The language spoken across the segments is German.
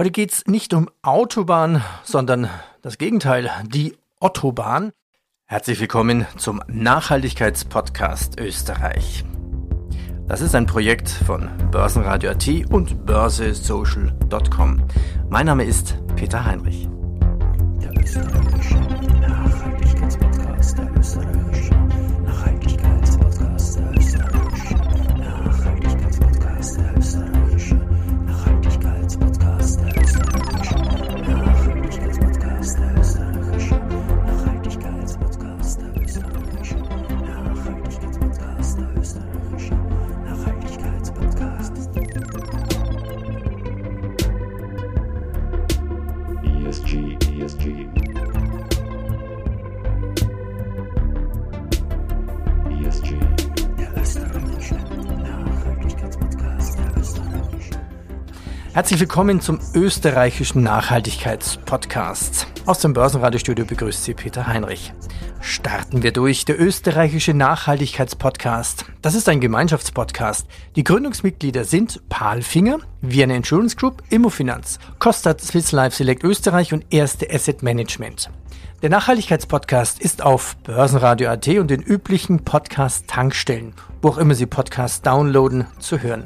Heute geht es nicht um Autobahn, sondern das Gegenteil, die Ottobahn. Herzlich willkommen zum Nachhaltigkeitspodcast Österreich. Das ist ein Projekt von Börsenradio.at und börsesocial.com. Mein Name ist Peter Heinrich. Der Herzlich willkommen zum österreichischen Nachhaltigkeitspodcast. Aus dem Börsenradiostudio begrüßt Sie Peter Heinrich. Starten wir durch. Der österreichische Nachhaltigkeitspodcast. Das ist ein Gemeinschaftspodcast. Die Gründungsmitglieder sind Palfinger, Vienna Insurance Group, Immofinanz, Kostat Swiss Life Select Österreich und Erste Asset Management. Der Nachhaltigkeitspodcast ist auf Börsenradio.at und den üblichen Podcast-Tankstellen, wo auch immer Sie Podcasts downloaden, zu hören.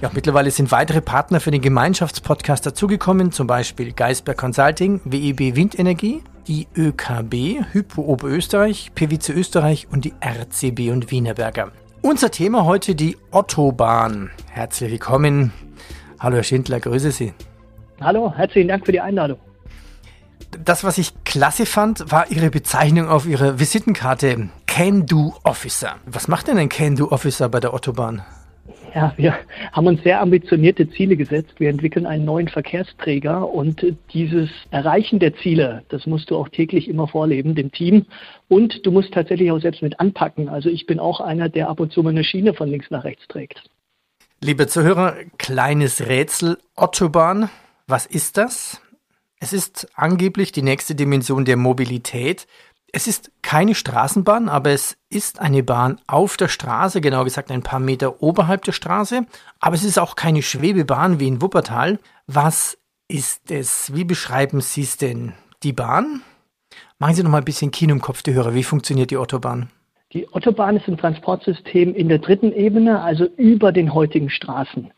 Ja, mittlerweile sind weitere Partner für den Gemeinschaftspodcast dazugekommen, zum Beispiel Geisberg Consulting, WEB Windenergie, die ÖKB, Hypo Oberösterreich, PwC Österreich und die RCB und Wienerberger. Unser Thema heute die Ottobahn. Herzlich willkommen. Hallo Herr Schindler, grüße Sie. Hallo, herzlichen Dank für die Einladung. Das, was ich klasse fand, war Ihre Bezeichnung auf Ihrer Visitenkarte. Can-Do Officer. Was macht denn ein Can-Do Officer bei der Autobahn? Ja, wir haben uns sehr ambitionierte Ziele gesetzt. Wir entwickeln einen neuen Verkehrsträger und dieses Erreichen der Ziele, das musst du auch täglich immer vorleben, dem Team. Und du musst tatsächlich auch selbst mit anpacken. Also ich bin auch einer, der ab und zu mal eine Schiene von links nach rechts trägt. Liebe Zuhörer, kleines Rätsel. Autobahn, was ist das? Es ist angeblich die nächste Dimension der Mobilität. Es ist keine Straßenbahn, aber es ist eine Bahn auf der Straße, genau gesagt ein paar Meter oberhalb der Straße. Aber es ist auch keine Schwebebahn wie in Wuppertal. Was ist es? Wie beschreiben Sie es denn? Die Bahn? Machen Sie noch mal ein bisschen Kino im Kopf, die Hörer. Wie funktioniert die Autobahn? Die Autobahn ist ein Transportsystem in der dritten Ebene, also über den heutigen Straßen.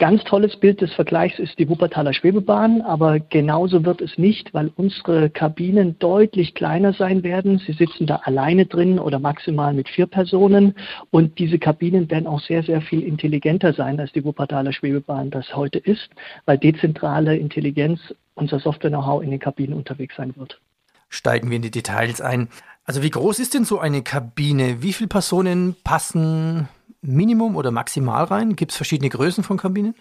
Ganz tolles Bild des Vergleichs ist die Wuppertaler Schwebebahn, aber genauso wird es nicht, weil unsere Kabinen deutlich kleiner sein werden. Sie sitzen da alleine drin oder maximal mit vier Personen und diese Kabinen werden auch sehr, sehr viel intelligenter sein, als die Wuppertaler Schwebebahn das heute ist, weil dezentrale Intelligenz, unser Software-Know-how in den Kabinen unterwegs sein wird. Steigen wir in die Details ein. Also wie groß ist denn so eine Kabine? Wie viele Personen passen Minimum oder maximal rein? Gibt es verschiedene Größen von Kabinen?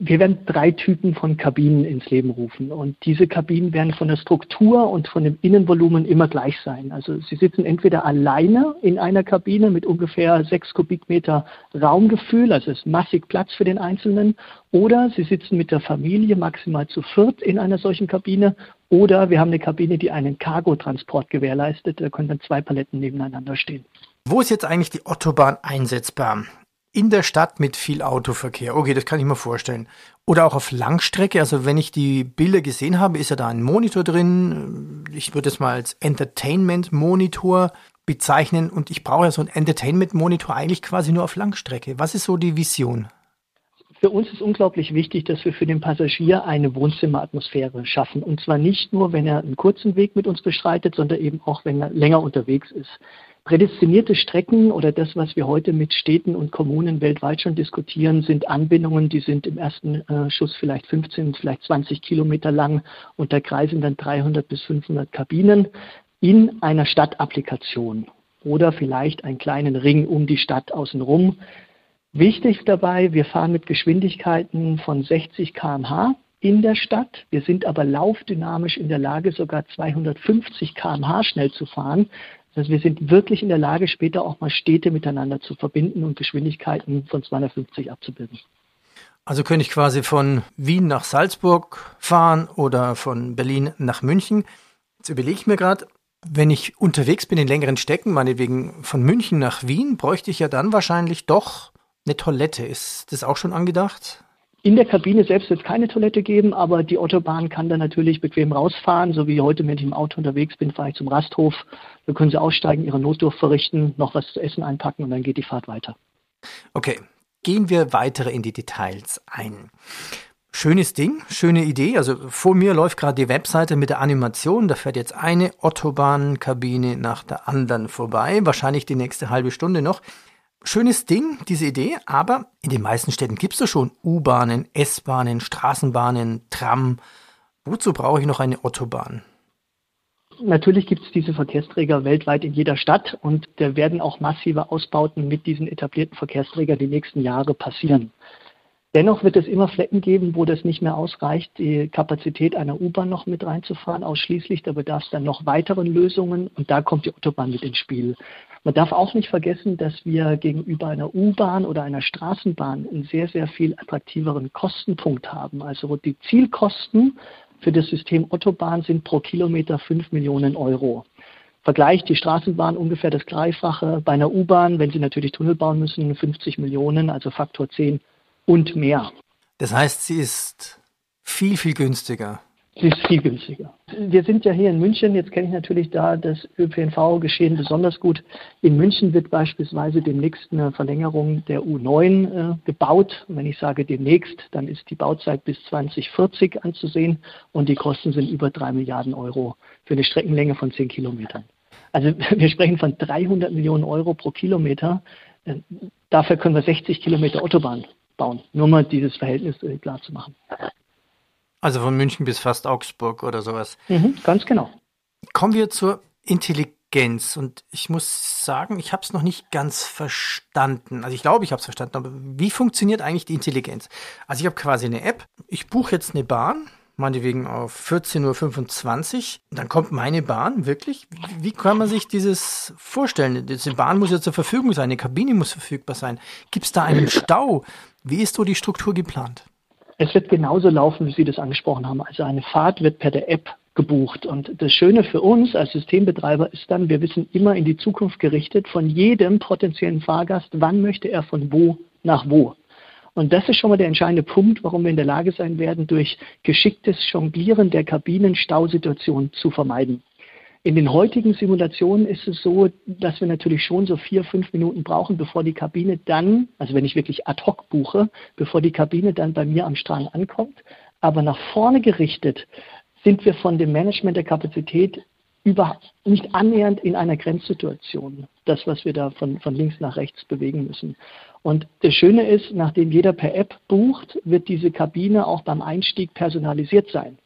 Wir werden drei Typen von Kabinen ins Leben rufen. Und diese Kabinen werden von der Struktur und von dem Innenvolumen immer gleich sein. Also Sie sitzen entweder alleine in einer Kabine mit ungefähr sechs Kubikmeter Raumgefühl, also es ist massig Platz für den Einzelnen, oder Sie sitzen mit der Familie maximal zu viert in einer solchen Kabine, oder wir haben eine Kabine, die einen Cargotransport gewährleistet. Da können dann zwei Paletten nebeneinander stehen. Wo ist jetzt eigentlich die Autobahn einsetzbar? In der Stadt mit viel Autoverkehr. Okay, das kann ich mir vorstellen. Oder auch auf Langstrecke. Also wenn ich die Bilder gesehen habe, ist ja da ein Monitor drin. Ich würde es mal als Entertainment-Monitor bezeichnen. Und ich brauche ja so einen Entertainment-Monitor eigentlich quasi nur auf Langstrecke. Was ist so die Vision? Für uns ist unglaublich wichtig, dass wir für den Passagier eine Wohnzimmeratmosphäre schaffen. Und zwar nicht nur, wenn er einen kurzen Weg mit uns bestreitet, sondern eben auch, wenn er länger unterwegs ist. Prädestinierte Strecken oder das, was wir heute mit Städten und Kommunen weltweit schon diskutieren, sind Anbindungen, die sind im ersten äh, Schuss vielleicht 15, vielleicht 20 Kilometer lang und da kreisen dann 300 bis 500 Kabinen in einer Stadtapplikation oder vielleicht einen kleinen Ring um die Stadt außenrum. Wichtig dabei, wir fahren mit Geschwindigkeiten von 60 km/h in der Stadt. Wir sind aber laufdynamisch in der Lage, sogar 250 km/h schnell zu fahren. Heißt, wir sind wirklich in der Lage, später auch mal Städte miteinander zu verbinden und Geschwindigkeiten von 250 abzubilden. Also könnte ich quasi von Wien nach Salzburg fahren oder von Berlin nach München. Jetzt überlege ich mir gerade, wenn ich unterwegs bin in längeren Stecken, meinetwegen von München nach Wien, bräuchte ich ja dann wahrscheinlich doch eine Toilette. Ist das auch schon angedacht? In der Kabine selbst wird es keine Toilette geben, aber die Autobahn kann dann natürlich bequem rausfahren, so wie heute, wenn ich im Auto unterwegs bin, fahre ich zum Rasthof. Da können Sie aussteigen, Ihre Notdurft verrichten, noch was zu essen einpacken und dann geht die Fahrt weiter. Okay, gehen wir weitere in die Details ein. Schönes Ding, schöne Idee. Also vor mir läuft gerade die Webseite mit der Animation. Da fährt jetzt eine Autobahnkabine nach der anderen vorbei. Wahrscheinlich die nächste halbe Stunde noch. Schönes Ding, diese Idee, aber in den meisten Städten gibt es doch schon U-Bahnen, S-Bahnen, Straßenbahnen, Tram. Wozu brauche ich noch eine Autobahn? Natürlich gibt es diese Verkehrsträger weltweit in jeder Stadt und da werden auch massive Ausbauten mit diesen etablierten Verkehrsträgern die nächsten Jahre passieren. Dennoch wird es immer Flecken geben, wo das nicht mehr ausreicht, die Kapazität einer U-Bahn noch mit reinzufahren, ausschließlich. Da bedarf es dann noch weiteren Lösungen und da kommt die Autobahn mit ins Spiel. Man darf auch nicht vergessen, dass wir gegenüber einer U-Bahn oder einer Straßenbahn einen sehr, sehr viel attraktiveren Kostenpunkt haben. Also die Zielkosten für das System Autobahn sind pro Kilometer 5 Millionen Euro. Vergleich die Straßenbahn ungefähr das Dreifache. Bei einer U-Bahn, wenn Sie natürlich Tunnel bauen müssen, 50 Millionen, also Faktor 10 und mehr. Das heißt, sie ist viel, viel günstiger. Sie ist viel günstiger. Wir sind ja hier in München. Jetzt kenne ich natürlich da das ÖPNV-Geschehen besonders gut. In München wird beispielsweise demnächst eine Verlängerung der U9 äh, gebaut. Und wenn ich sage demnächst, dann ist die Bauzeit bis 2040 anzusehen und die Kosten sind über drei Milliarden Euro für eine Streckenlänge von zehn Kilometern. Also wir sprechen von 300 Millionen Euro pro Kilometer. Äh, dafür können wir 60 Kilometer Autobahn bauen. Nur mal dieses Verhältnis äh, klar zu machen. Also von München bis fast Augsburg oder sowas. Mhm, ganz genau. Kommen wir zur Intelligenz. Und ich muss sagen, ich habe es noch nicht ganz verstanden. Also ich glaube, ich habe es verstanden, aber wie funktioniert eigentlich die Intelligenz? Also ich habe quasi eine App. Ich buche jetzt eine Bahn, meinetwegen auf 14.25 Uhr. Dann kommt meine Bahn, wirklich? Wie kann man sich dieses vorstellen? Diese Bahn muss ja zur Verfügung sein, eine Kabine muss verfügbar sein. Gibt es da einen Stau? Wie ist so die Struktur geplant? Es wird genauso laufen, wie Sie das angesprochen haben. Also eine Fahrt wird per der App gebucht. Und das Schöne für uns als Systembetreiber ist dann, wir wissen immer in die Zukunft gerichtet von jedem potenziellen Fahrgast, wann möchte er von wo nach wo. Und das ist schon mal der entscheidende Punkt, warum wir in der Lage sein werden, durch geschicktes Jonglieren der Kabinen Stausituationen zu vermeiden. In den heutigen Simulationen ist es so, dass wir natürlich schon so vier, fünf Minuten brauchen, bevor die Kabine dann, also wenn ich wirklich ad hoc buche, bevor die Kabine dann bei mir am Strang ankommt. Aber nach vorne gerichtet sind wir von dem Management der Kapazität über, nicht annähernd in einer Grenzsituation. Das, was wir da von, von links nach rechts bewegen müssen. Und das Schöne ist, nachdem jeder per App bucht, wird diese Kabine auch beim Einstieg personalisiert sein.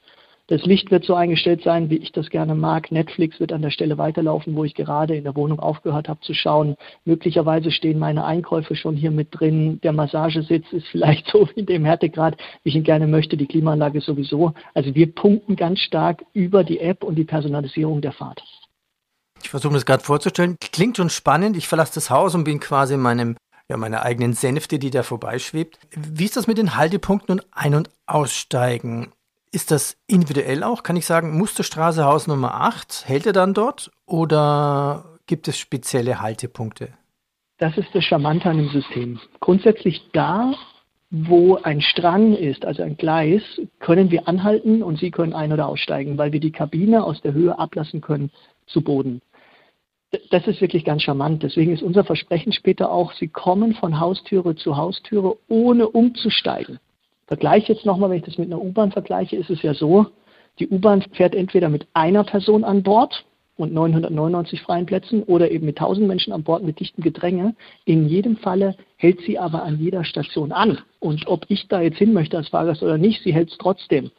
Das Licht wird so eingestellt sein, wie ich das gerne mag. Netflix wird an der Stelle weiterlaufen, wo ich gerade in der Wohnung aufgehört habe zu schauen. Möglicherweise stehen meine Einkäufe schon hier mit drin. Der Massagesitz ist vielleicht so in dem Härtegrad, wie ich ihn gerne möchte. Die Klimaanlage sowieso. Also wir punkten ganz stark über die App und die Personalisierung der Fahrt. Ich versuche mir das gerade vorzustellen. Klingt schon spannend. Ich verlasse das Haus und bin quasi in meinem ja, meiner eigenen Sänfte, die da vorbeischwebt. Wie ist das mit den Haltepunkten und Ein- und Aussteigen? Ist das individuell auch? Kann ich sagen, Musterstraße Haus Nummer 8, hält er dann dort oder gibt es spezielle Haltepunkte? Das ist das Charmante an dem System. Grundsätzlich da, wo ein Strang ist, also ein Gleis, können wir anhalten und Sie können ein- oder aussteigen, weil wir die Kabine aus der Höhe ablassen können zu Boden. Das ist wirklich ganz charmant. Deswegen ist unser Versprechen später auch, Sie kommen von Haustüre zu Haustüre, ohne umzusteigen. Vergleich jetzt nochmal, wenn ich das mit einer U-Bahn vergleiche, ist es ja so, die U-Bahn fährt entweder mit einer Person an Bord und 999 freien Plätzen oder eben mit 1000 Menschen an Bord mit dichtem Gedränge. In jedem Falle hält sie aber an jeder Station an. Und ob ich da jetzt hin möchte als Fahrgast oder nicht, sie hält es trotzdem.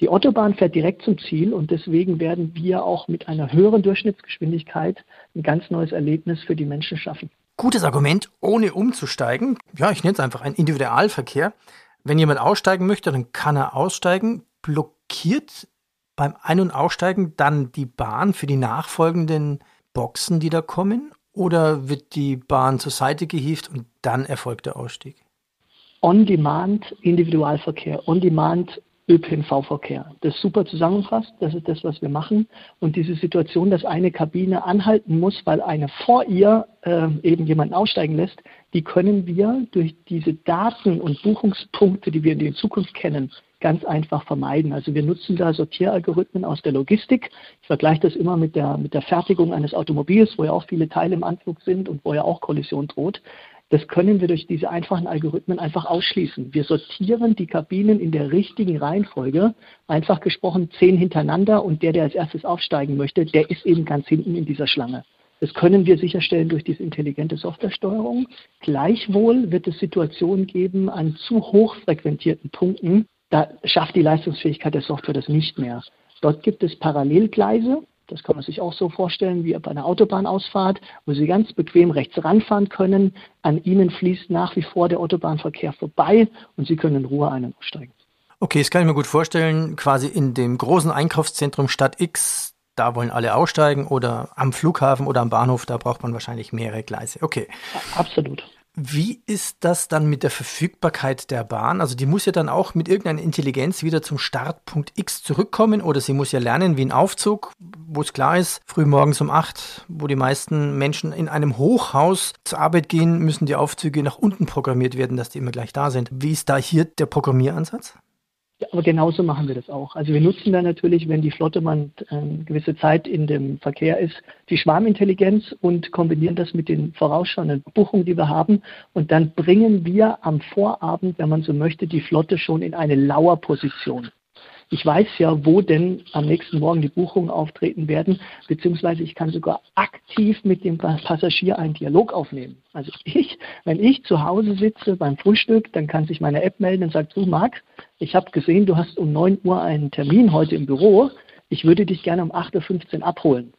Die Autobahn fährt direkt zum Ziel und deswegen werden wir auch mit einer höheren Durchschnittsgeschwindigkeit ein ganz neues Erlebnis für die Menschen schaffen. Gutes Argument, ohne umzusteigen. Ja, ich nenne es einfach ein Individualverkehr. Wenn jemand aussteigen möchte, dann kann er aussteigen. Blockiert beim Ein- und Aussteigen dann die Bahn für die nachfolgenden Boxen, die da kommen? Oder wird die Bahn zur Seite gehievt und dann erfolgt der Ausstieg? On-Demand Individualverkehr. On-Demand ÖPNV-Verkehr. Das super zusammenfasst, das ist das, was wir machen. Und diese Situation, dass eine Kabine anhalten muss, weil eine vor ihr äh, eben jemanden aussteigen lässt, die können wir durch diese Daten und Buchungspunkte, die wir in der Zukunft kennen, ganz einfach vermeiden. Also wir nutzen da Sortieralgorithmen aus der Logistik. Ich vergleiche das immer mit der, mit der Fertigung eines Automobils, wo ja auch viele Teile im Anflug sind und wo ja auch Kollision droht. Das können wir durch diese einfachen Algorithmen einfach ausschließen. Wir sortieren die Kabinen in der richtigen Reihenfolge, einfach gesprochen zehn hintereinander und der, der als erstes aufsteigen möchte, der ist eben ganz hinten in dieser Schlange. Das können wir sicherstellen durch diese intelligente Softwaresteuerung. Gleichwohl wird es Situationen geben an zu hoch frequentierten Punkten, da schafft die Leistungsfähigkeit der Software das nicht mehr. Dort gibt es Parallelgleise, das kann man sich auch so vorstellen wie bei einer Autobahnausfahrt, wo Sie ganz bequem rechts ranfahren können. An Ihnen fließt nach wie vor der Autobahnverkehr vorbei und Sie können in Ruhe ein- und aussteigen. Okay, das kann ich mir gut vorstellen. Quasi in dem großen Einkaufszentrum Stadt X, da wollen alle aussteigen oder am Flughafen oder am Bahnhof, da braucht man wahrscheinlich mehrere Gleise. Okay. Absolut. Wie ist das dann mit der Verfügbarkeit der Bahn? Also die muss ja dann auch mit irgendeiner Intelligenz wieder zum Startpunkt X zurückkommen oder sie muss ja lernen wie ein Aufzug, wo es klar ist, früh morgens um acht, wo die meisten Menschen in einem Hochhaus zur Arbeit gehen, müssen die Aufzüge nach unten programmiert werden, dass die immer gleich da sind. Wie ist da hier der Programmieransatz? Ja, aber genauso machen wir das auch. Also wir nutzen dann natürlich, wenn die Flotte mal eine gewisse Zeit in dem Verkehr ist, die Schwarmintelligenz und kombinieren das mit den vorausschauenden Buchungen, die wir haben. Und dann bringen wir am Vorabend, wenn man so möchte, die Flotte schon in eine Lauerposition. Ich weiß ja, wo denn am nächsten Morgen die Buchungen auftreten werden, beziehungsweise ich kann sogar aktiv mit dem Passagier einen Dialog aufnehmen. Also ich, wenn ich zu Hause sitze beim Frühstück, dann kann sich meine App melden und sagt, du Marc, ich habe gesehen, du hast um 9 Uhr einen Termin heute im Büro. Ich würde dich gerne um 8.15 Uhr abholen.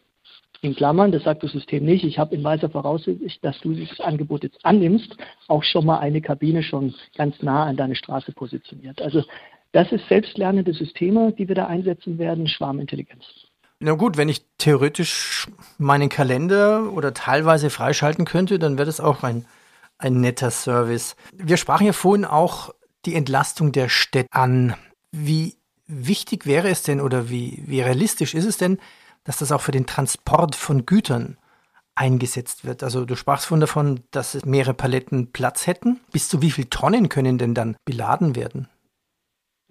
In Klammern, das sagt das System nicht, ich habe in weiser Voraussicht, dass du dieses Angebot jetzt annimmst, auch schon mal eine Kabine schon ganz nah an deine Straße positioniert. Also das ist selbstlernende Systeme, die wir da einsetzen werden, Schwarmintelligenz. Na gut, wenn ich theoretisch meinen Kalender oder teilweise freischalten könnte, dann wäre das auch ein, ein netter Service. Wir sprachen ja vorhin auch die Entlastung der Städte an. Wie wichtig wäre es denn oder wie, wie realistisch ist es denn, dass das auch für den Transport von Gütern eingesetzt wird? Also du sprachst von davon, dass mehrere Paletten Platz hätten. Bis zu wie viel Tonnen können denn dann beladen werden?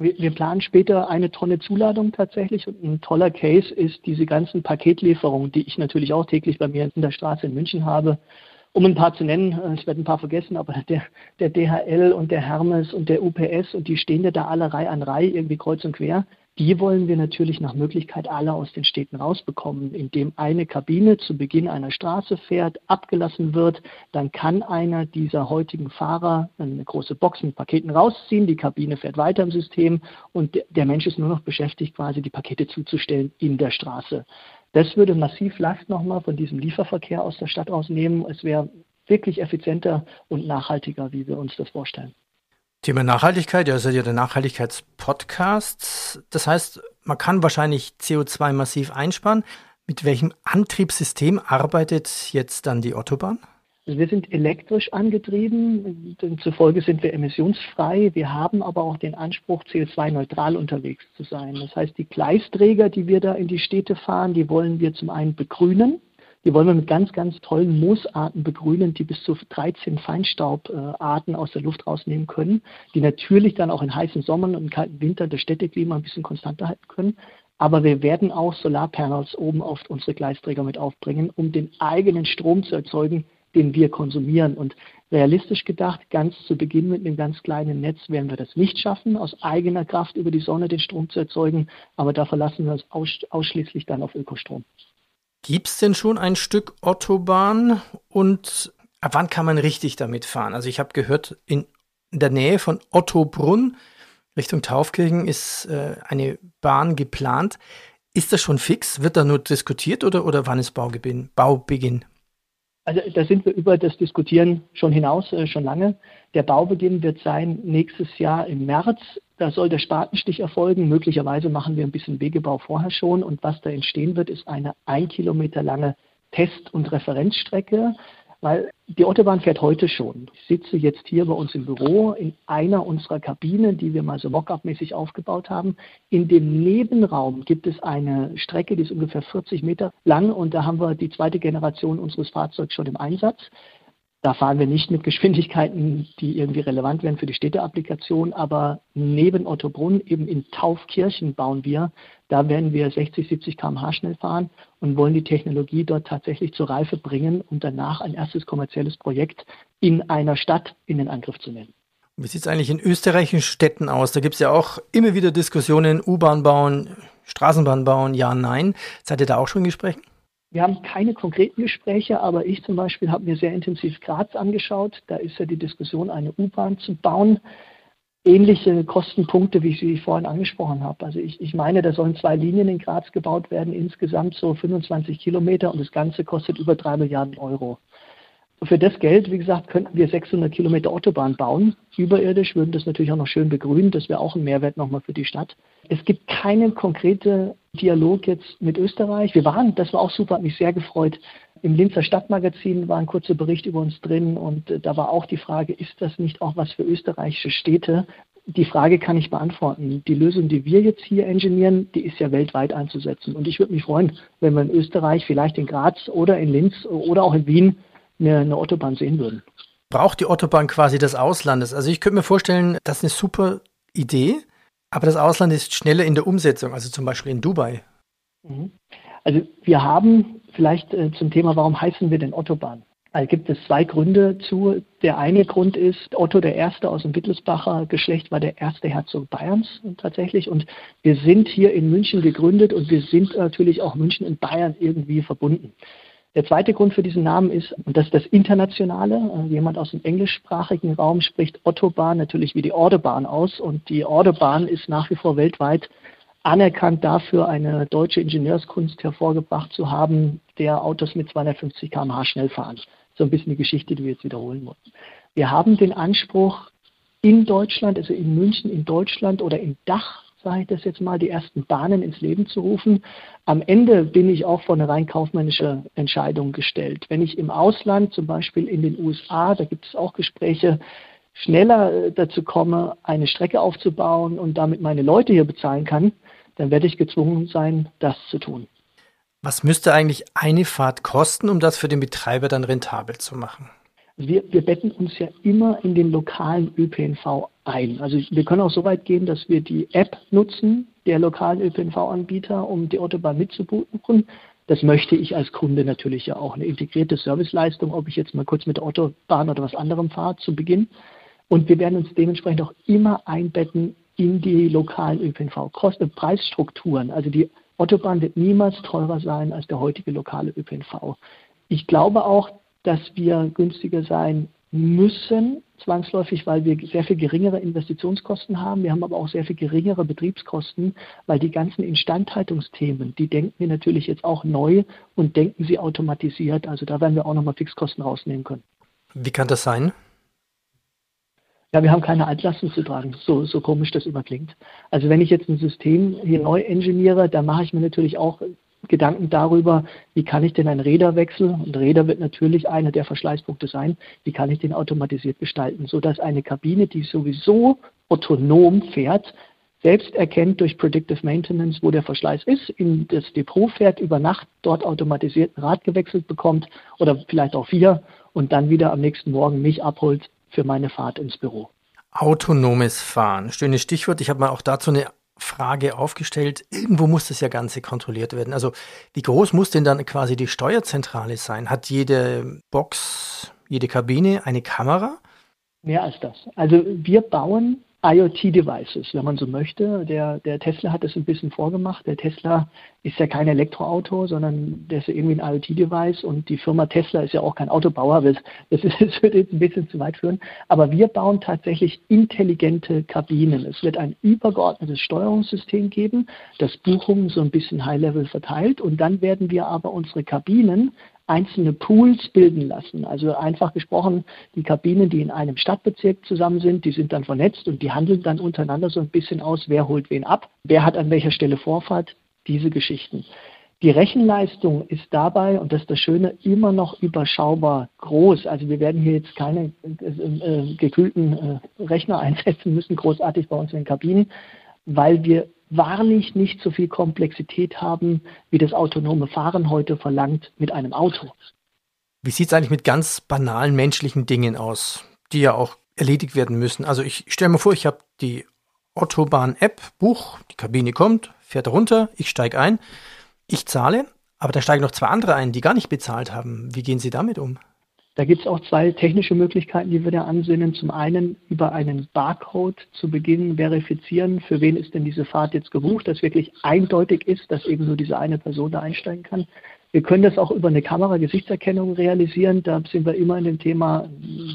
Wir, wir, planen später eine Tonne Zuladung tatsächlich und ein toller Case ist diese ganzen Paketlieferungen, die ich natürlich auch täglich bei mir in der Straße in München habe. Um ein paar zu nennen, äh, ich werde ein paar vergessen, aber der, der DHL und der Hermes und der UPS und die stehen ja da alle Reihe an Reihe irgendwie kreuz und quer die wollen wir natürlich nach Möglichkeit alle aus den Städten rausbekommen, indem eine Kabine zu Beginn einer Straße fährt, abgelassen wird, dann kann einer dieser heutigen Fahrer eine große Box mit Paketen rausziehen, die Kabine fährt weiter im System und der Mensch ist nur noch beschäftigt, quasi die Pakete zuzustellen in der Straße. Das würde massiv Last nochmal von diesem Lieferverkehr aus der Stadt rausnehmen. Es wäre wirklich effizienter und nachhaltiger, wie wir uns das vorstellen. Thema Nachhaltigkeit, ja, ist ja der Nachhaltigkeitspodcast. Das heißt, man kann wahrscheinlich CO2 massiv einsparen. Mit welchem Antriebssystem arbeitet jetzt dann die Autobahn? Also wir sind elektrisch angetrieben, zufolge sind wir emissionsfrei. Wir haben aber auch den Anspruch, CO2-neutral unterwegs zu sein. Das heißt, die Gleisträger, die wir da in die Städte fahren, die wollen wir zum einen begrünen. Die wollen wir mit ganz, ganz tollen Moosarten begrünen, die bis zu 13 Feinstaubarten aus der Luft rausnehmen können, die natürlich dann auch in heißen Sommern und kalten Wintern das Städteklima ein bisschen konstanter halten können. Aber wir werden auch Solarpanels oben auf unsere Gleisträger mit aufbringen, um den eigenen Strom zu erzeugen, den wir konsumieren. Und realistisch gedacht, ganz zu Beginn mit einem ganz kleinen Netz werden wir das nicht schaffen, aus eigener Kraft über die Sonne den Strom zu erzeugen. Aber da verlassen wir uns ausschließlich dann auf Ökostrom. Gibt es denn schon ein Stück Autobahn und ab wann kann man richtig damit fahren? Also ich habe gehört, in der Nähe von Ottobrunn Richtung Taufkirchen ist äh, eine Bahn geplant. Ist das schon fix? Wird da nur diskutiert oder, oder wann ist Baubeginn? Baubeginn? Also da sind wir über das Diskutieren schon hinaus, äh, schon lange. Der Baubeginn wird sein nächstes Jahr im März. Da soll der Spatenstich erfolgen. Möglicherweise machen wir ein bisschen Wegebau vorher schon. Und was da entstehen wird, ist eine ein Kilometer lange Test- und Referenzstrecke weil die Autobahn fährt heute schon. Ich sitze jetzt hier bei uns im Büro in einer unserer Kabinen, die wir mal so mock-up-mäßig aufgebaut haben. In dem Nebenraum gibt es eine Strecke, die ist ungefähr 40 Meter lang und da haben wir die zweite Generation unseres Fahrzeugs schon im Einsatz. Da fahren wir nicht mit Geschwindigkeiten, die irgendwie relevant wären für die Städteapplikation, aber neben Ottobrunn, eben in Taufkirchen bauen wir, da werden wir 60, 70 km/h schnell fahren und wollen die Technologie dort tatsächlich zur Reife bringen und danach ein erstes kommerzielles Projekt in einer Stadt in den Angriff zu nehmen. Wie sieht es eigentlich in österreichischen Städten aus? Da gibt es ja auch immer wieder Diskussionen, U-Bahn bauen, Straßenbahn bauen, ja, nein. Seid ihr da auch schon in Gesprächen? Wir haben keine konkreten Gespräche, aber ich zum Beispiel habe mir sehr intensiv Graz angeschaut. Da ist ja die Diskussion, eine U-Bahn zu bauen. Ähnliche Kostenpunkte, wie ich sie vorhin angesprochen habe. Also ich, ich meine, da sollen zwei Linien in Graz gebaut werden, insgesamt so 25 Kilometer und das Ganze kostet über drei Milliarden Euro. Für das Geld, wie gesagt, könnten wir 600 Kilometer Autobahn bauen, überirdisch, würden das natürlich auch noch schön begrünen. Das wäre auch ein Mehrwert nochmal für die Stadt. Es gibt keinen konkreten Dialog jetzt mit Österreich. Wir waren, das war auch super, hat mich sehr gefreut. Im Linzer Stadtmagazin war ein kurzer Bericht über uns drin und äh, da war auch die Frage, ist das nicht auch was für österreichische Städte? Die Frage kann ich beantworten. Die Lösung, die wir jetzt hier ingenieren, die ist ja weltweit einzusetzen. Und ich würde mich freuen, wenn wir in Österreich, vielleicht in Graz oder in Linz oder auch in Wien eine, eine Autobahn sehen würden. Braucht die Autobahn quasi des Auslandes? Also ich könnte mir vorstellen, das ist eine super Idee, aber das Ausland ist schneller in der Umsetzung, also zum Beispiel in Dubai. Mhm. Also wir haben vielleicht äh, zum Thema, warum heißen wir denn Autobahn? Also gibt es zwei Gründe zu. Der eine Grund ist, Otto der Erste aus dem Wittelsbacher Geschlecht war der erste Herzog Bayerns tatsächlich. Und wir sind hier in München gegründet und wir sind natürlich auch München und Bayern irgendwie verbunden. Der zweite Grund für diesen Namen ist, und das ist das Internationale, äh, jemand aus dem englischsprachigen Raum spricht Autobahn natürlich wie die Ordebahn aus und die Ordebahn ist nach wie vor weltweit anerkannt dafür, eine deutsche Ingenieurskunst hervorgebracht zu haben, der Autos mit 250 km/h schnell fahren. So ein bisschen die Geschichte, die wir jetzt wiederholen wollen. Wir haben den Anspruch, in Deutschland, also in München, in Deutschland oder im Dach sage ich das jetzt mal, die ersten Bahnen ins Leben zu rufen. Am Ende bin ich auch vor eine rein kaufmännische Entscheidung gestellt. Wenn ich im Ausland, zum Beispiel in den USA, da gibt es auch Gespräche, schneller äh, dazu komme, eine Strecke aufzubauen und damit meine Leute hier bezahlen kann, dann werde ich gezwungen sein, das zu tun. Was müsste eigentlich eine Fahrt kosten, um das für den Betreiber dann rentabel zu machen? Wir, wir betten uns ja immer in den lokalen ÖPNV ein. Also wir können auch so weit gehen, dass wir die App nutzen, der lokalen ÖPNV-Anbieter, um die Autobahn mitzubuchen. Das möchte ich als Kunde natürlich ja auch. Eine integrierte Serviceleistung, ob ich jetzt mal kurz mit der Autobahn oder was anderem fahre zu Beginn. Und wir werden uns dementsprechend auch immer einbetten in die lokalen ÖPNV-Preisstrukturen. Also die Autobahn wird niemals teurer sein als der heutige lokale ÖPNV. Ich glaube auch, dass wir günstiger sein müssen, zwangsläufig, weil wir sehr viel geringere Investitionskosten haben. Wir haben aber auch sehr viel geringere Betriebskosten, weil die ganzen Instandhaltungsthemen, die denken wir natürlich jetzt auch neu und denken sie automatisiert. Also da werden wir auch nochmal Fixkosten rausnehmen können. Wie kann das sein? Ja, wir haben keine Altlasten zu tragen, so, so komisch das immer klingt. Also wenn ich jetzt ein System hier neu ingeniere, dann mache ich mir natürlich auch Gedanken darüber, wie kann ich denn einen Räderwechsel, und Räder wird natürlich einer der Verschleißpunkte sein, wie kann ich den automatisiert gestalten, sodass eine Kabine, die sowieso autonom fährt, selbst erkennt durch Predictive Maintenance, wo der Verschleiß ist, in das Depot fährt, über Nacht dort automatisiert ein Rad gewechselt bekommt oder vielleicht auch vier und dann wieder am nächsten Morgen mich abholt für meine Fahrt ins Büro. Autonomes Fahren, schönes Stichwort. Ich habe mal auch dazu eine Frage aufgestellt, irgendwo muss das ja Ganze kontrolliert werden. Also wie groß muss denn dann quasi die Steuerzentrale sein? Hat jede Box, jede Kabine eine Kamera? Mehr als das. Also wir bauen IoT-Devices, wenn man so möchte. Der, der Tesla hat das ein bisschen vorgemacht. Der Tesla ist ja kein Elektroauto, sondern der ist ja irgendwie ein IoT-Device und die Firma Tesla ist ja auch kein Autobauer. Das, das, ist, das würde jetzt ein bisschen zu weit führen. Aber wir bauen tatsächlich intelligente Kabinen. Es wird ein übergeordnetes Steuerungssystem geben, das Buchungen so ein bisschen High-Level verteilt und dann werden wir aber unsere Kabinen einzelne Pools bilden lassen. Also einfach gesprochen, die Kabinen, die in einem Stadtbezirk zusammen sind, die sind dann vernetzt und die handeln dann untereinander so ein bisschen aus, wer holt wen ab, wer hat an welcher Stelle Vorfahrt, diese Geschichten. Die Rechenleistung ist dabei, und das ist das Schöne, immer noch überschaubar groß. Also wir werden hier jetzt keine äh, äh, gekühlten äh, Rechner einsetzen müssen, großartig bei uns in den Kabinen, weil wir wahrlich nicht so viel Komplexität haben, wie das autonome Fahren heute verlangt mit einem Auto. Wie sieht es eigentlich mit ganz banalen menschlichen Dingen aus, die ja auch erledigt werden müssen? Also ich stelle mir vor, ich habe die Autobahn-App, Buch, die Kabine kommt, fährt runter, ich steige ein, ich zahle, aber da steigen noch zwei andere ein, die gar nicht bezahlt haben. Wie gehen Sie damit um? Da gibt es auch zwei technische Möglichkeiten, die wir da ansinnen. Zum einen über einen Barcode zu Beginn verifizieren, für wen ist denn diese Fahrt jetzt gebucht, dass wirklich eindeutig ist, dass eben nur diese eine Person da einsteigen kann. Wir können das auch über eine Kamera-Gesichtserkennung realisieren. Da sind wir immer in dem Thema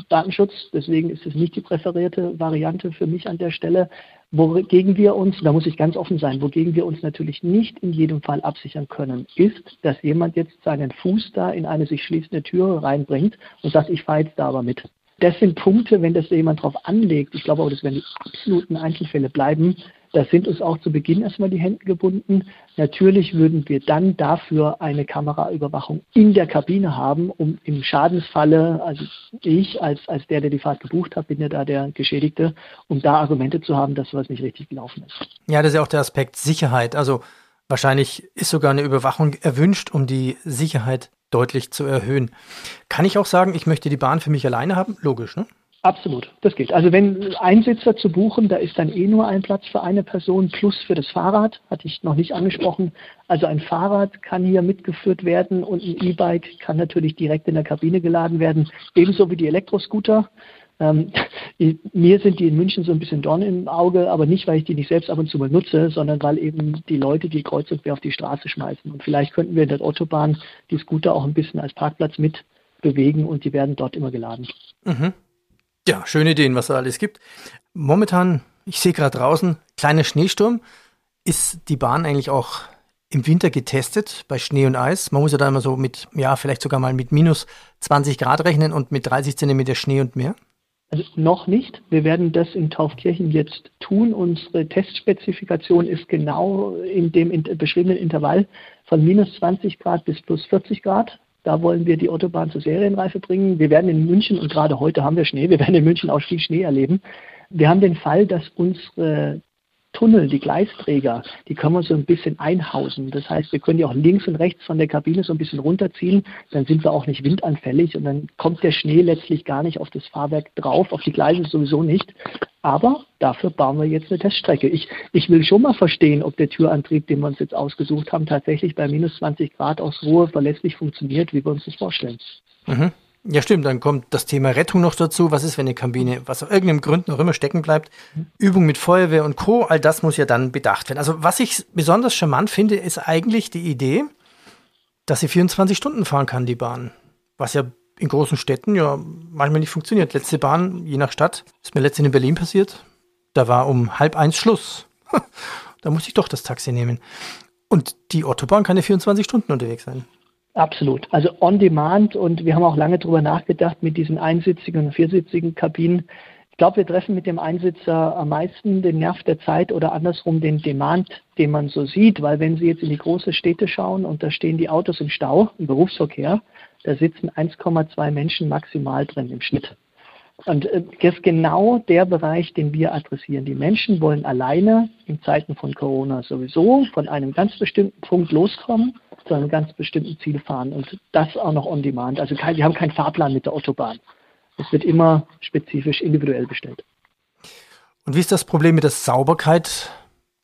Datenschutz. Deswegen ist es nicht die präferierte Variante für mich an der Stelle. Wogegen wir uns, da muss ich ganz offen sein, wogegen wir uns natürlich nicht in jedem Fall absichern können, ist, dass jemand jetzt seinen Fuß da in eine sich schließende Tür reinbringt und sagt, ich fahre jetzt da aber mit. Das sind Punkte, wenn das jemand drauf anlegt. Ich glaube auch, das werden die absoluten Einzelfälle bleiben. Da sind uns auch zu Beginn erstmal die Hände gebunden. Natürlich würden wir dann dafür eine Kameraüberwachung in der Kabine haben, um im Schadensfalle, also ich als, als der, der die Fahrt gebucht hat, bin ja da der Geschädigte, um da Argumente zu haben, dass sowas nicht richtig gelaufen ist. Ja, das ist ja auch der Aspekt Sicherheit. Also wahrscheinlich ist sogar eine Überwachung erwünscht, um die Sicherheit deutlich zu erhöhen. Kann ich auch sagen, ich möchte die Bahn für mich alleine haben? Logisch, ne? Absolut, das geht. Also wenn Einsitzer zu buchen, da ist dann eh nur ein Platz für eine Person plus für das Fahrrad, hatte ich noch nicht angesprochen. Also ein Fahrrad kann hier mitgeführt werden und ein E-Bike kann natürlich direkt in der Kabine geladen werden, ebenso wie die Elektroscooter. Ähm, mir sind die in München so ein bisschen Dorn im Auge, aber nicht, weil ich die nicht selbst ab und zu mal nutze, sondern weil eben die Leute die Kreuzung auf die Straße schmeißen. Und vielleicht könnten wir in der Autobahn die Scooter auch ein bisschen als Parkplatz mit bewegen und die werden dort immer geladen. Mhm. Ja, schöne Ideen, was da alles gibt. Momentan, ich sehe gerade draußen, kleiner Schneesturm. Ist die Bahn eigentlich auch im Winter getestet bei Schnee und Eis? Man muss ja da immer so mit, ja, vielleicht sogar mal mit minus 20 Grad rechnen und mit 30 Zentimeter Schnee und mehr? Also noch nicht. Wir werden das in Taufkirchen jetzt tun. Unsere Testspezifikation ist genau in dem beschriebenen Intervall von minus 20 Grad bis plus 40 Grad. Da wollen wir die Autobahn zur Serienreife bringen. Wir werden in München, und gerade heute haben wir Schnee, wir werden in München auch viel Schnee erleben. Wir haben den Fall, dass unsere Tunnel, die Gleisträger, die können wir so ein bisschen einhausen. Das heißt, wir können die auch links und rechts von der Kabine so ein bisschen runterziehen. Dann sind wir auch nicht windanfällig und dann kommt der Schnee letztlich gar nicht auf das Fahrwerk drauf, auf die Gleise sowieso nicht. Aber dafür bauen wir jetzt eine Teststrecke. Ich, ich will schon mal verstehen, ob der Türantrieb, den wir uns jetzt ausgesucht haben, tatsächlich bei minus 20 Grad aus Ruhe verlässlich funktioniert, wie wir uns das vorstellen. Mhm. Ja, stimmt. Dann kommt das Thema Rettung noch dazu. Was ist, wenn eine Kabine, was aus irgendeinem Grund noch immer stecken bleibt? Übung mit Feuerwehr und Co. All das muss ja dann bedacht werden. Also, was ich besonders charmant finde, ist eigentlich die Idee, dass sie 24 Stunden fahren kann, die Bahn. Was ja in großen Städten ja manchmal nicht funktioniert. Letzte Bahn, je nach Stadt, ist mir letztens in Berlin passiert. Da war um halb eins Schluss. da musste ich doch das Taxi nehmen. Und die Autobahn kann ja 24 Stunden unterwegs sein. Absolut. Also on demand und wir haben auch lange darüber nachgedacht mit diesen einsitzigen und viersitzigen Kabinen. Ich glaube, wir treffen mit dem Einsitzer am meisten den Nerv der Zeit oder andersrum den Demand, den man so sieht, weil wenn Sie jetzt in die große Städte schauen und da stehen die Autos im Stau, im Berufsverkehr, da sitzen 1,2 Menschen maximal drin im Schnitt. Und äh, das ist genau der Bereich, den wir adressieren. Die Menschen wollen alleine in Zeiten von Corona sowieso von einem ganz bestimmten Punkt loskommen, zu einem ganz bestimmten Ziel fahren und das auch noch on demand. Also kein, wir haben keinen Fahrplan mit der Autobahn. Es wird immer spezifisch individuell bestellt. Und wie ist das Problem mit der Sauberkeit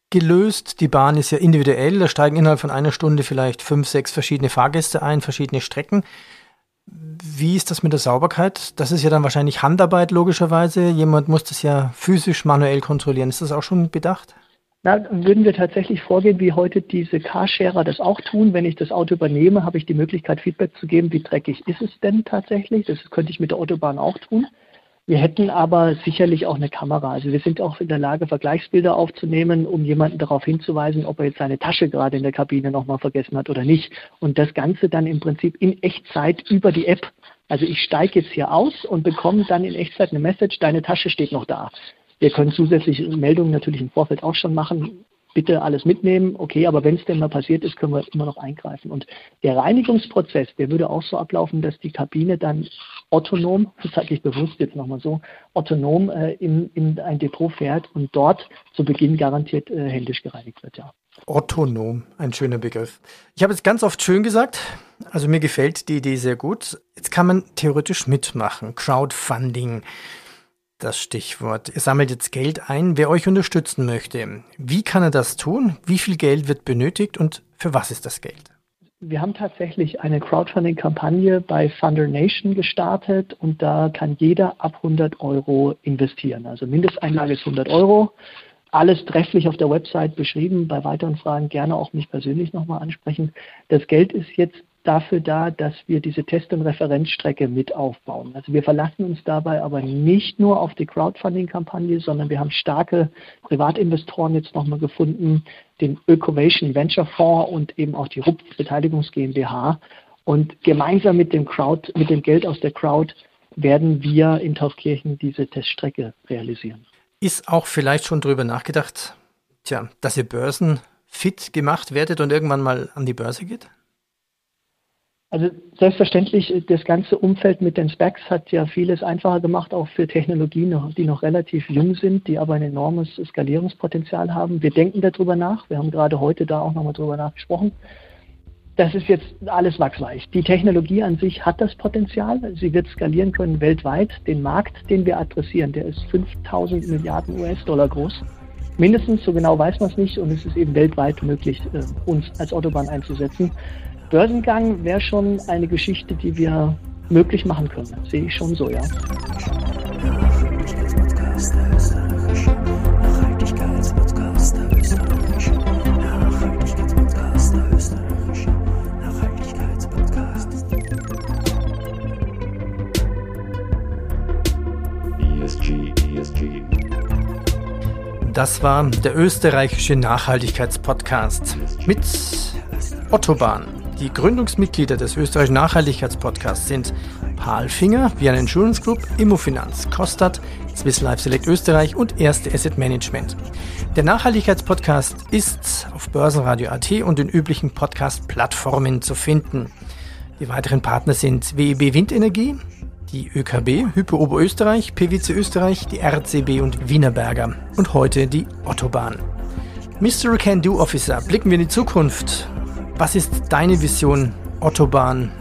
gelöst? Die Bahn ist ja individuell, da steigen innerhalb von einer Stunde vielleicht fünf, sechs verschiedene Fahrgäste ein, verschiedene Strecken. Wie ist das mit der Sauberkeit? Das ist ja dann wahrscheinlich Handarbeit logischerweise. Jemand muss das ja physisch manuell kontrollieren. Ist das auch schon bedacht? Na, würden wir tatsächlich vorgehen, wie heute diese Carsharer das auch tun. Wenn ich das Auto übernehme, habe ich die Möglichkeit, Feedback zu geben, wie dreckig ist es denn tatsächlich. Das könnte ich mit der Autobahn auch tun. Wir hätten aber sicherlich auch eine Kamera. Also wir sind auch in der Lage, Vergleichsbilder aufzunehmen, um jemanden darauf hinzuweisen, ob er jetzt seine Tasche gerade in der Kabine nochmal vergessen hat oder nicht. Und das Ganze dann im Prinzip in Echtzeit über die App. Also ich steige jetzt hier aus und bekomme dann in Echtzeit eine Message, deine Tasche steht noch da. Wir können zusätzliche Meldungen natürlich im Vorfeld auch schon machen. bitte alles mitnehmen, okay, aber wenn es denn mal passiert ist, können wir immer noch eingreifen. Und der Reinigungsprozess, der würde auch so ablaufen, dass die Kabine dann autonom, das sage ich bewusst jetzt nochmal so, autonom äh, in, in ein Depot fährt und dort zu Beginn garantiert äh, händisch gereinigt wird, ja. Autonom, ein schöner Begriff. Ich habe es ganz oft schön gesagt, also mir gefällt die Idee sehr gut. Jetzt kann man theoretisch mitmachen. Crowdfunding das Stichwort. Ihr sammelt jetzt Geld ein, wer euch unterstützen möchte. Wie kann er das tun? Wie viel Geld wird benötigt und für was ist das Geld? Wir haben tatsächlich eine Crowdfunding-Kampagne bei Funder Nation gestartet und da kann jeder ab 100 Euro investieren. Also Mindesteinlage ist 100 Euro. Alles trefflich auf der Website beschrieben. Bei weiteren Fragen gerne auch mich persönlich nochmal ansprechen. Das Geld ist jetzt dafür da, dass wir diese Test- und Referenzstrecke mit aufbauen. Also wir verlassen uns dabei aber nicht nur auf die Crowdfunding-Kampagne, sondern wir haben starke Privatinvestoren jetzt nochmal gefunden, den Ökovation Venture Fonds und eben auch die RUP Beteiligungs GmbH. Und gemeinsam mit dem Crowd, mit dem Geld aus der Crowd werden wir in Taufkirchen diese Teststrecke realisieren. Ist auch vielleicht schon drüber nachgedacht, tja, dass ihr börsenfit gemacht werdet und irgendwann mal an die Börse geht? Also selbstverständlich, das ganze Umfeld mit den Specs hat ja vieles einfacher gemacht, auch für Technologien, die noch relativ jung sind, die aber ein enormes Skalierungspotenzial haben. Wir denken darüber nach. Wir haben gerade heute da auch nochmal drüber nachgesprochen. Das ist jetzt alles wachsweich. Die Technologie an sich hat das Potenzial. Sie wird skalieren können weltweit. Den Markt, den wir adressieren, der ist 5000 Milliarden US-Dollar groß. Mindestens, so genau weiß man es nicht. Und es ist eben weltweit möglich, äh, uns als Autobahn einzusetzen. Börsengang wäre schon eine Geschichte, die wir möglich machen können. Sehe ich schon so, ja. ESG, ESG. Das war der österreichische Nachhaltigkeitspodcast mit Ottobahn. Die Gründungsmitglieder des österreichischen Nachhaltigkeitspodcasts sind Paul Finger, Vienna Insurance Group, Immofinanz, Kostat, Swiss Life Select Österreich und Erste Asset Management. Der Nachhaltigkeitspodcast ist auf Börsenradio.at und den üblichen Podcast-Plattformen zu finden. Die weiteren Partner sind WEB Windenergie, die ÖKB, Hypo Oberösterreich, PwC Österreich, die RCB und Wienerberger und heute die Autobahn. Mr. Can Do Officer, blicken wir in die Zukunft. Was ist deine Vision Autobahn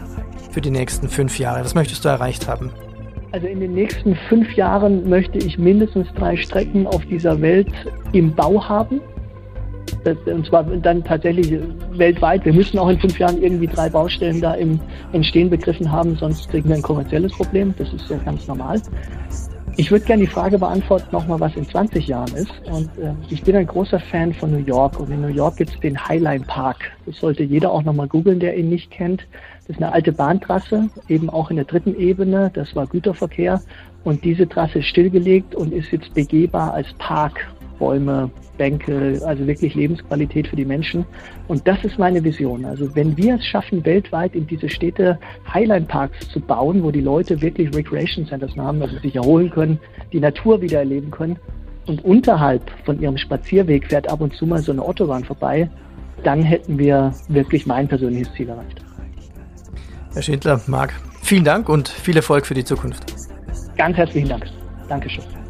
für die nächsten fünf Jahre? Was möchtest du erreicht haben? Also in den nächsten fünf Jahren möchte ich mindestens drei Strecken auf dieser Welt im Bau haben. Und zwar dann tatsächlich weltweit. Wir müssen auch in fünf Jahren irgendwie drei Baustellen da im Entstehen begriffen haben, sonst kriegen wir ein kommerzielles Problem. Das ist ja ganz normal. Ich würde gerne die Frage beantworten, nochmal, was in 20 Jahren ist. Und äh, ich bin ein großer Fan von New York. Und in New York gibt es den Highline Park. Das sollte jeder auch nochmal googeln, der ihn nicht kennt. Das ist eine alte Bahntrasse, eben auch in der dritten Ebene. Das war Güterverkehr. Und diese Trasse ist stillgelegt und ist jetzt begehbar als Park. Bäume, Bänke, also wirklich Lebensqualität für die Menschen. Und das ist meine Vision. Also wenn wir es schaffen, weltweit in diese Städte Highline Parks zu bauen, wo die Leute wirklich Recreation Centers haben, also sich erholen können, die Natur wieder erleben können und unterhalb von ihrem Spazierweg fährt ab und zu mal so eine Autobahn vorbei, dann hätten wir wirklich mein persönliches Ziel erreicht. Herr Schindler, Marc, vielen Dank und viel Erfolg für die Zukunft. Ganz herzlichen Dank. Dankeschön.